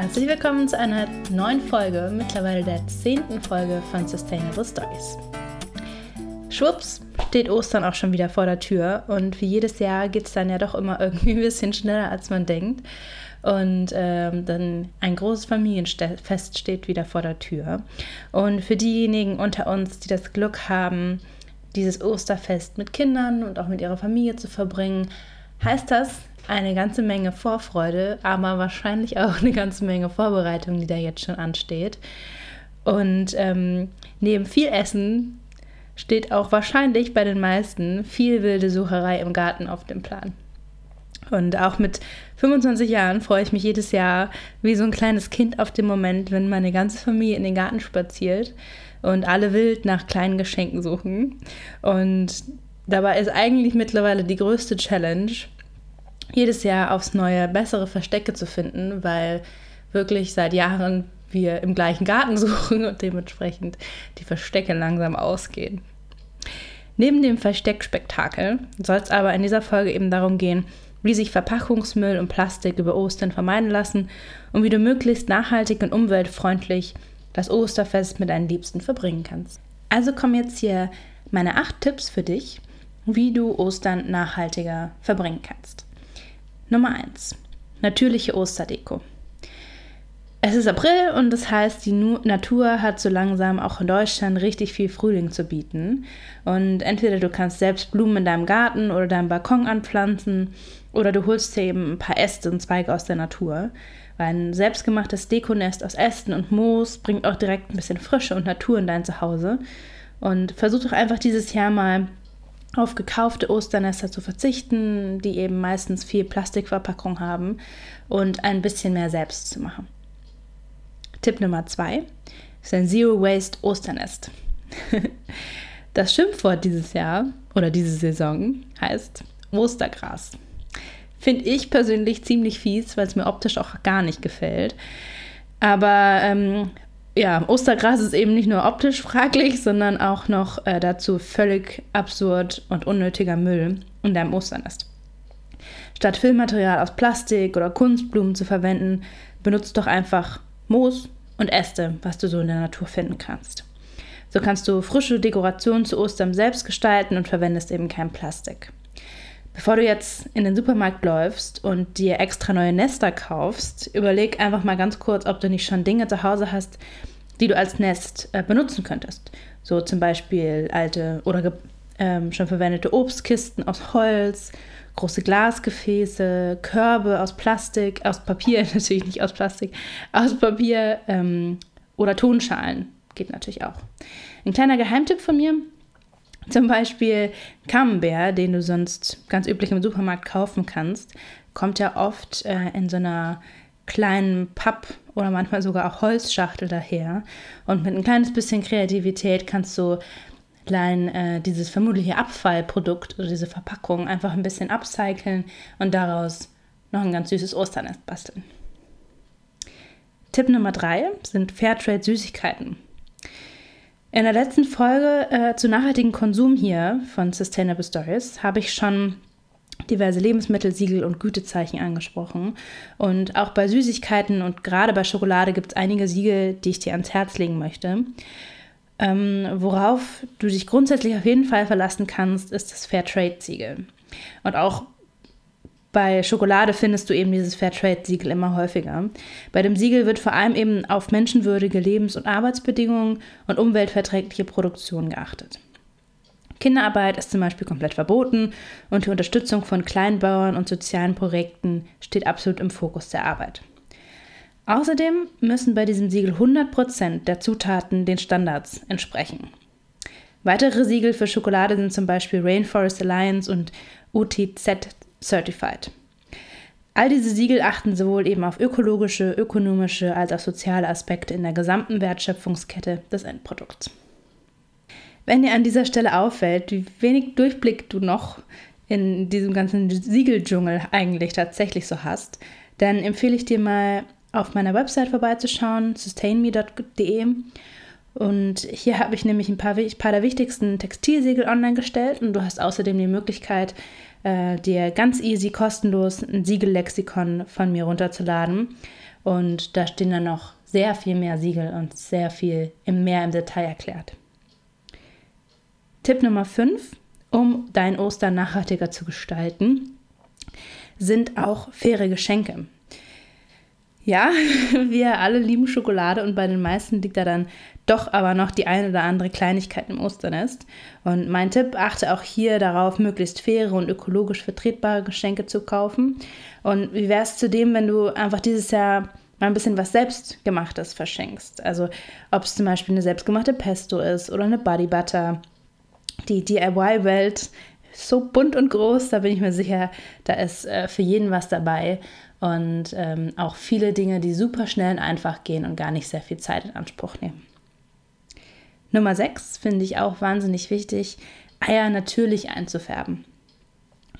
Herzlich willkommen zu einer neuen Folge, mittlerweile der zehnten Folge von Sustainable Stories. Schwupps, steht Ostern auch schon wieder vor der Tür und wie jedes Jahr geht es dann ja doch immer irgendwie ein bisschen schneller, als man denkt. Und ähm, dann ein großes Familienfest steht wieder vor der Tür. Und für diejenigen unter uns, die das Glück haben, dieses Osterfest mit Kindern und auch mit ihrer Familie zu verbringen, heißt das, eine ganze Menge Vorfreude, aber wahrscheinlich auch eine ganze Menge Vorbereitung, die da jetzt schon ansteht. Und ähm, neben viel Essen steht auch wahrscheinlich bei den meisten viel wilde Sucherei im Garten auf dem Plan. Und auch mit 25 Jahren freue ich mich jedes Jahr wie so ein kleines Kind auf den Moment, wenn meine ganze Familie in den Garten spaziert und alle wild nach kleinen Geschenken suchen. Und dabei ist eigentlich mittlerweile die größte Challenge, jedes Jahr aufs Neue bessere Verstecke zu finden, weil wirklich seit Jahren wir im gleichen Garten suchen und dementsprechend die Verstecke langsam ausgehen. Neben dem Versteckspektakel soll es aber in dieser Folge eben darum gehen, wie sich Verpackungsmüll und Plastik über Ostern vermeiden lassen und wie du möglichst nachhaltig und umweltfreundlich das Osterfest mit deinen Liebsten verbringen kannst. Also kommen jetzt hier meine acht Tipps für dich, wie du Ostern nachhaltiger verbringen kannst. Nummer 1. Natürliche Osterdeko. Es ist April und das heißt, die Natur hat so langsam auch in Deutschland richtig viel Frühling zu bieten. Und entweder du kannst selbst Blumen in deinem Garten oder deinem Balkon anpflanzen oder du holst dir eben ein paar Äste und Zweige aus der Natur. Weil ein selbstgemachtes Dekonest aus Ästen und Moos bringt auch direkt ein bisschen Frische und Natur in dein Zuhause. Und versuch doch einfach dieses Jahr mal auf gekaufte Osternester zu verzichten, die eben meistens viel Plastikverpackung haben und ein bisschen mehr selbst zu machen. Tipp Nummer zwei ist ein Zero Waste Osternest. Das Schimpfwort dieses Jahr oder diese Saison heißt Ostergras. Finde ich persönlich ziemlich fies, weil es mir optisch auch gar nicht gefällt. Aber ähm, ja, Ostergras ist eben nicht nur optisch fraglich, sondern auch noch äh, dazu völlig absurd und unnötiger Müll in deinem Osternest. Statt Füllmaterial aus Plastik oder Kunstblumen zu verwenden, benutzt doch einfach Moos und Äste, was du so in der Natur finden kannst. So kannst du frische Dekorationen zu Ostern selbst gestalten und verwendest eben kein Plastik. Bevor du jetzt in den Supermarkt läufst und dir extra neue Nester kaufst, überleg einfach mal ganz kurz, ob du nicht schon Dinge zu Hause hast, die du als Nest äh, benutzen könntest. So zum Beispiel alte oder ähm, schon verwendete Obstkisten aus Holz, große Glasgefäße, Körbe aus Plastik, aus Papier, natürlich nicht aus Plastik, aus Papier ähm, oder Tonschalen. Geht natürlich auch. Ein kleiner Geheimtipp von mir, zum Beispiel Camembert, den du sonst ganz üblich im Supermarkt kaufen kannst, kommt ja oft äh, in so einer kleinen Papp- oder manchmal sogar auch Holzschachtel daher. Und mit ein kleines bisschen Kreativität kannst du klein, äh, dieses vermutliche Abfallprodukt oder diese Verpackung einfach ein bisschen upcyclen und daraus noch ein ganz süßes Osternest basteln. Tipp Nummer drei sind Fairtrade-Süßigkeiten. In der letzten Folge äh, zu nachhaltigem Konsum hier von Sustainable Stories habe ich schon diverse Lebensmittelsiegel und Gütezeichen angesprochen. Und auch bei Süßigkeiten und gerade bei Schokolade gibt es einige Siegel, die ich dir ans Herz legen möchte. Ähm, worauf du dich grundsätzlich auf jeden Fall verlassen kannst, ist das Fairtrade-Siegel. Und auch bei Schokolade findest du eben dieses Fairtrade-Siegel immer häufiger. Bei dem Siegel wird vor allem eben auf menschenwürdige Lebens- und Arbeitsbedingungen und umweltverträgliche Produktion geachtet. Kinderarbeit ist zum Beispiel komplett verboten und die Unterstützung von Kleinbauern und sozialen Projekten steht absolut im Fokus der Arbeit. Außerdem müssen bei diesem Siegel 100% der Zutaten den Standards entsprechen. Weitere Siegel für Schokolade sind zum Beispiel Rainforest Alliance und UTZ Certified. All diese Siegel achten sowohl eben auf ökologische, ökonomische als auch soziale Aspekte in der gesamten Wertschöpfungskette des Endprodukts. Wenn dir an dieser Stelle auffällt, wie wenig Durchblick du noch in diesem ganzen Siegeldschungel eigentlich tatsächlich so hast, dann empfehle ich dir mal auf meiner Website vorbeizuschauen, sustainme.de. Und hier habe ich nämlich ein paar, paar der wichtigsten Textilsiegel online gestellt und du hast außerdem die Möglichkeit, äh, dir ganz easy kostenlos ein Siegellexikon von mir runterzuladen. Und da stehen dann noch sehr viel mehr Siegel und sehr viel mehr im Detail erklärt. Tipp Nummer 5, um dein Ostern nachhaltiger zu gestalten, sind auch faire Geschenke. Ja, wir alle lieben Schokolade und bei den meisten liegt da dann doch aber noch die eine oder andere Kleinigkeit im Osternest. Und mein Tipp, achte auch hier darauf, möglichst faire und ökologisch vertretbare Geschenke zu kaufen. Und wie wäre es zudem, wenn du einfach dieses Jahr mal ein bisschen was Selbstgemachtes verschenkst? Also ob es zum Beispiel eine selbstgemachte Pesto ist oder eine Buddy Butter. Die DIY-Welt so bunt und groß, da bin ich mir sicher, da ist äh, für jeden was dabei. Und ähm, auch viele Dinge, die super schnell und einfach gehen und gar nicht sehr viel Zeit in Anspruch nehmen. Nummer 6 finde ich auch wahnsinnig wichtig, Eier natürlich einzufärben.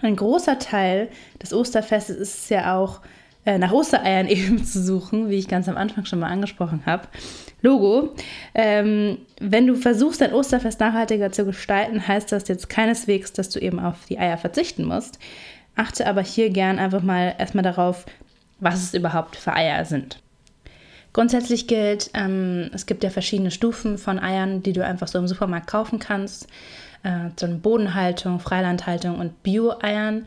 Ein großer Teil des Osterfestes ist es ja auch, äh, nach Ostereiern eben zu suchen, wie ich ganz am Anfang schon mal angesprochen habe. Logo. Ähm, wenn du versuchst, dein Osterfest nachhaltiger zu gestalten, heißt das jetzt keineswegs, dass du eben auf die Eier verzichten musst. Achte aber hier gern einfach mal erstmal darauf, was es überhaupt für Eier sind. Grundsätzlich gilt, ähm, es gibt ja verschiedene Stufen von Eiern, die du einfach so im Supermarkt kaufen kannst. Äh, so eine Bodenhaltung, Freilandhaltung und Bio-Eiern.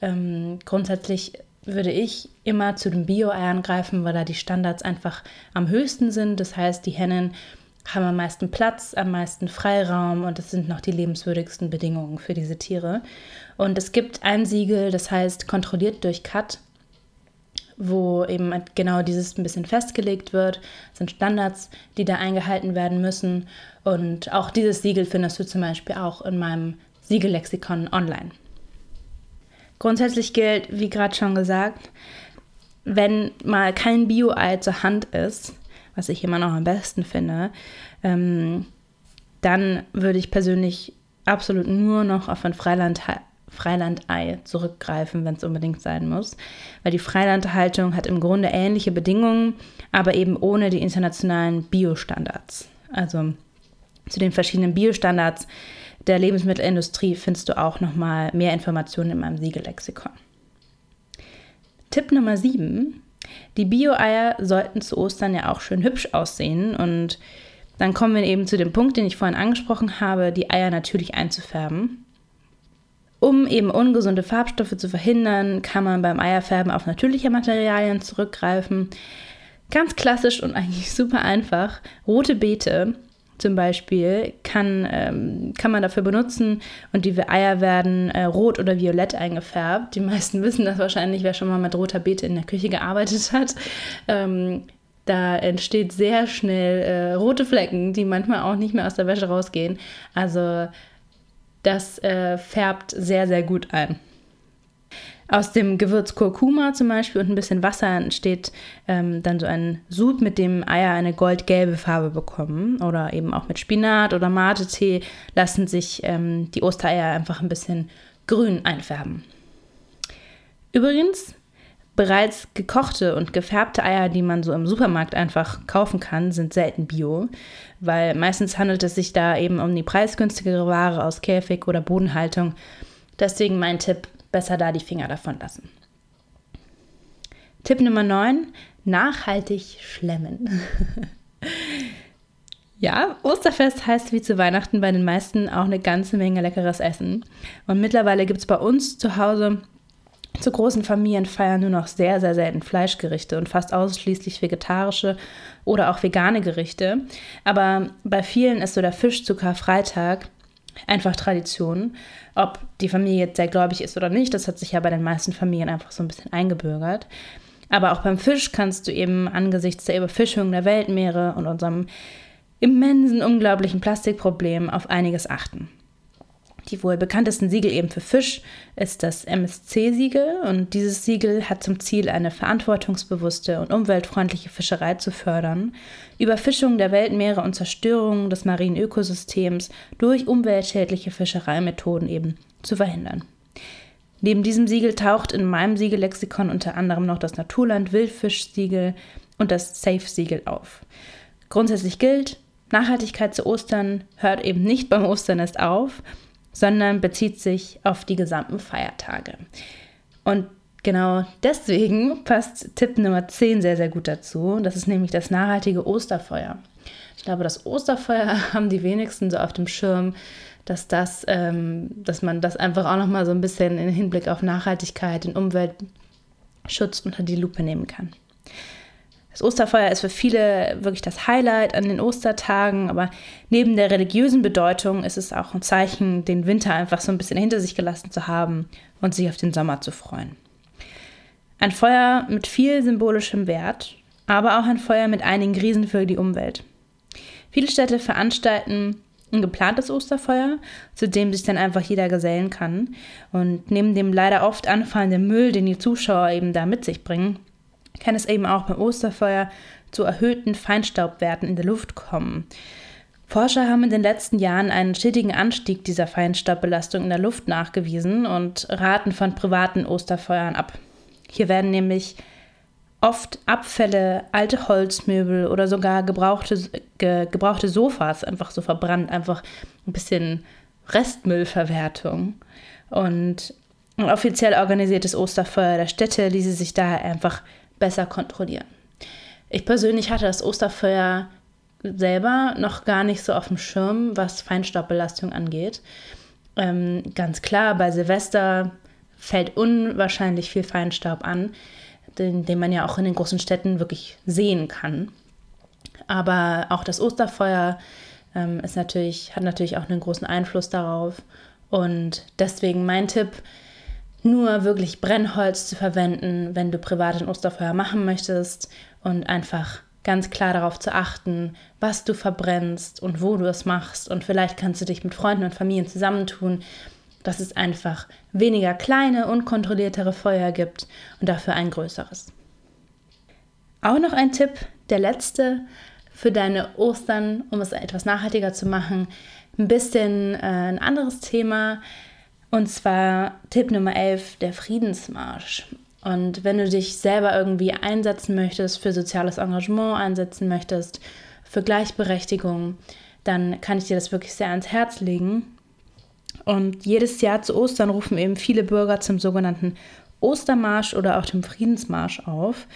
Ähm, grundsätzlich würde ich immer zu den Bio-Eiern greifen, weil da die Standards einfach am höchsten sind. Das heißt, die Hennen haben am meisten Platz, am meisten Freiraum und es sind noch die lebenswürdigsten Bedingungen für diese Tiere. Und es gibt ein Siegel, das heißt kontrolliert durch CAT wo eben genau dieses ein bisschen festgelegt wird. Sind Standards, die da eingehalten werden müssen. Und auch dieses Siegel findest du zum Beispiel auch in meinem Siegellexikon online. Grundsätzlich gilt, wie gerade schon gesagt, wenn mal kein Bio-Ei zur Hand ist, was ich immer noch am besten finde, ähm, dann würde ich persönlich absolut nur noch auf ein Freiland Freilandei zurückgreifen, wenn es unbedingt sein muss. Weil die Freilandhaltung hat im Grunde ähnliche Bedingungen, aber eben ohne die internationalen Biostandards. Also zu den verschiedenen Biostandards der Lebensmittelindustrie findest du auch nochmal mehr Informationen in meinem Siegellexikon. Tipp Nummer 7. Die Bio-Eier sollten zu Ostern ja auch schön hübsch aussehen und dann kommen wir eben zu dem Punkt, den ich vorhin angesprochen habe, die Eier natürlich einzufärben. Um eben ungesunde Farbstoffe zu verhindern, kann man beim Eierfärben auf natürliche Materialien zurückgreifen. Ganz klassisch und eigentlich super einfach. Rote Beete zum Beispiel kann, ähm, kann man dafür benutzen und die Eier werden äh, rot oder violett eingefärbt. Die meisten wissen das wahrscheinlich, wer schon mal mit roter Beete in der Küche gearbeitet hat. Ähm, da entsteht sehr schnell äh, rote Flecken, die manchmal auch nicht mehr aus der Wäsche rausgehen. Also das äh, färbt sehr, sehr gut ein. Aus dem Gewürz Kurkuma zum Beispiel und ein bisschen Wasser entsteht ähm, dann so ein Sud, mit dem Eier eine goldgelbe Farbe bekommen. Oder eben auch mit Spinat oder Mate-Tee lassen sich ähm, die Ostereier einfach ein bisschen grün einfärben. Übrigens, Bereits gekochte und gefärbte Eier, die man so im Supermarkt einfach kaufen kann, sind selten bio, weil meistens handelt es sich da eben um die preisgünstigere Ware aus Käfig oder Bodenhaltung. Deswegen mein Tipp, besser da die Finger davon lassen. Tipp Nummer 9, nachhaltig schlemmen. Ja, Osterfest heißt wie zu Weihnachten bei den meisten auch eine ganze Menge leckeres Essen. Und mittlerweile gibt es bei uns zu Hause zu großen Familien feiern nur noch sehr, sehr selten Fleischgerichte und fast ausschließlich vegetarische oder auch vegane Gerichte. Aber bei vielen ist so der Fisch zu einfach Tradition. Ob die Familie jetzt sehr gläubig ist oder nicht, das hat sich ja bei den meisten Familien einfach so ein bisschen eingebürgert. Aber auch beim Fisch kannst du eben angesichts der Überfischung der Weltmeere und unserem immensen, unglaublichen Plastikproblem auf einiges achten. Die wohl bekanntesten Siegel eben für Fisch ist das MSC-Siegel und dieses Siegel hat zum Ziel, eine verantwortungsbewusste und umweltfreundliche Fischerei zu fördern, Überfischung der Weltmeere und Zerstörung des marinen Ökosystems durch umweltschädliche Fischereimethoden eben zu verhindern. Neben diesem Siegel taucht in meinem Siegellexikon unter anderem noch das Naturland Wildfisch-Siegel und das Safe-Siegel auf. Grundsätzlich gilt, Nachhaltigkeit zu Ostern hört eben nicht beim Osternest auf, sondern bezieht sich auf die gesamten Feiertage. Und genau deswegen passt Tipp Nummer 10 sehr, sehr gut dazu. Das ist nämlich das nachhaltige Osterfeuer. Ich glaube, das Osterfeuer haben die wenigsten so auf dem Schirm, dass das, ähm, dass man das einfach auch nochmal so ein bisschen im Hinblick auf Nachhaltigkeit, den Umweltschutz unter die Lupe nehmen kann. Das Osterfeuer ist für viele wirklich das Highlight an den Ostertagen, aber neben der religiösen Bedeutung ist es auch ein Zeichen, den Winter einfach so ein bisschen hinter sich gelassen zu haben und sich auf den Sommer zu freuen. Ein Feuer mit viel symbolischem Wert, aber auch ein Feuer mit einigen Riesen für die Umwelt. Viele Städte veranstalten ein geplantes Osterfeuer, zu dem sich dann einfach jeder gesellen kann. Und neben dem leider oft anfallenden Müll, den die Zuschauer eben da mit sich bringen, kann es eben auch beim Osterfeuer zu erhöhten Feinstaubwerten in der Luft kommen. Forscher haben in den letzten Jahren einen stetigen Anstieg dieser Feinstaubbelastung in der Luft nachgewiesen und raten von privaten Osterfeuern ab. Hier werden nämlich oft Abfälle, alte Holzmöbel oder sogar gebrauchte, ge, gebrauchte Sofas einfach so verbrannt, einfach ein bisschen Restmüllverwertung. Und ein offiziell organisiertes Osterfeuer der Städte ließe sich daher einfach besser kontrollieren. Ich persönlich hatte das Osterfeuer selber noch gar nicht so auf dem Schirm, was Feinstaubbelastung angeht. Ähm, ganz klar, bei Silvester fällt unwahrscheinlich viel Feinstaub an den, den man ja auch in den großen Städten wirklich sehen kann. Aber auch das Osterfeuer ähm, ist natürlich, hat natürlich auch einen großen Einfluss darauf. Und deswegen mein Tipp, nur wirklich Brennholz zu verwenden, wenn du privat ein Osterfeuer machen möchtest und einfach ganz klar darauf zu achten, was du verbrennst und wo du es machst. Und vielleicht kannst du dich mit Freunden und Familien zusammentun dass es einfach weniger kleine, unkontrolliertere Feuer gibt und dafür ein größeres. Auch noch ein Tipp, der letzte für deine Ostern, um es etwas nachhaltiger zu machen, ein bisschen äh, ein anderes Thema und zwar Tipp Nummer 11, der Friedensmarsch. Und wenn du dich selber irgendwie einsetzen möchtest, für soziales Engagement einsetzen möchtest, für Gleichberechtigung, dann kann ich dir das wirklich sehr ans Herz legen. Und jedes Jahr zu Ostern rufen eben viele Bürger zum sogenannten Ostermarsch oder auch dem Friedensmarsch auf.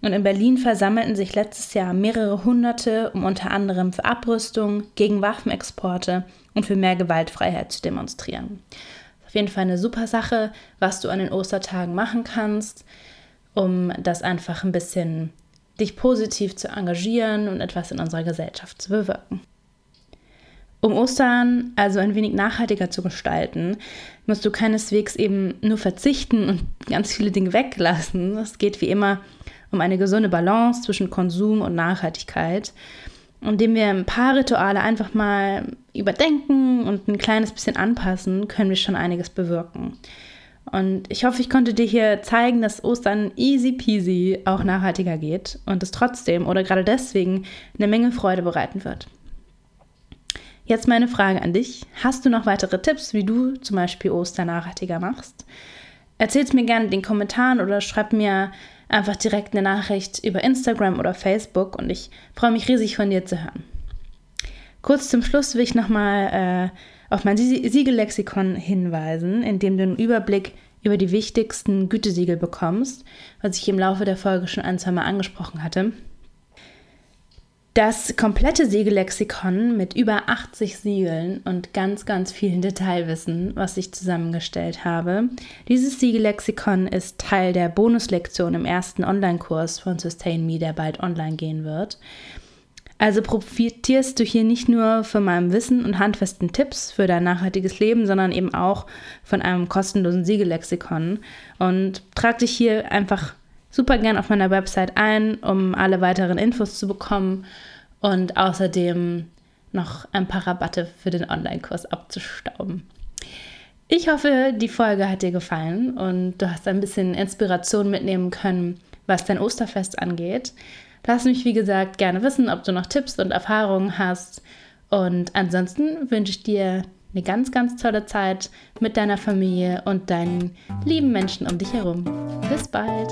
Und in Berlin versammelten sich letztes Jahr mehrere Hunderte, um unter anderem für Abrüstung, gegen Waffenexporte und für mehr Gewaltfreiheit zu demonstrieren. Auf jeden Fall eine super Sache, was du an den Ostertagen machen kannst, um das einfach ein bisschen dich positiv zu engagieren und etwas in unserer Gesellschaft zu bewirken. Um Ostern also ein wenig nachhaltiger zu gestalten, musst du keineswegs eben nur verzichten und ganz viele Dinge weglassen. Es geht wie immer um eine gesunde Balance zwischen Konsum und Nachhaltigkeit, indem wir ein paar Rituale einfach mal überdenken und ein kleines bisschen anpassen, können wir schon einiges bewirken. Und ich hoffe, ich konnte dir hier zeigen, dass Ostern easy peasy auch nachhaltiger geht und es trotzdem oder gerade deswegen eine Menge Freude bereiten wird. Jetzt meine Frage an dich. Hast du noch weitere Tipps, wie du zum Beispiel Ostern nachhaltiger machst? Erzähl es mir gerne in den Kommentaren oder schreib mir einfach direkt eine Nachricht über Instagram oder Facebook und ich freue mich riesig von dir zu hören. Kurz zum Schluss will ich nochmal äh, auf mein Siegellexikon hinweisen, in dem du einen Überblick über die wichtigsten Gütesiegel bekommst, was ich im Laufe der Folge schon ein, zwei Mal angesprochen hatte. Das komplette Siegellexikon mit über 80 Siegeln und ganz, ganz vielen Detailwissen, was ich zusammengestellt habe. Dieses Siegellexikon ist Teil der Bonuslektion im ersten Online-Kurs von Sustain Me, der bald online gehen wird. Also profitierst du hier nicht nur von meinem Wissen und handfesten Tipps für dein nachhaltiges Leben, sondern eben auch von einem kostenlosen Siegellexikon und trag dich hier einfach super gern auf meiner Website ein, um alle weiteren Infos zu bekommen und außerdem noch ein paar Rabatte für den Online-Kurs abzustauben. Ich hoffe, die Folge hat dir gefallen und du hast ein bisschen Inspiration mitnehmen können, was dein Osterfest angeht. Lass mich, wie gesagt, gerne wissen, ob du noch Tipps und Erfahrungen hast. Und ansonsten wünsche ich dir eine ganz, ganz tolle Zeit mit deiner Familie und deinen lieben Menschen um dich herum. Bis bald!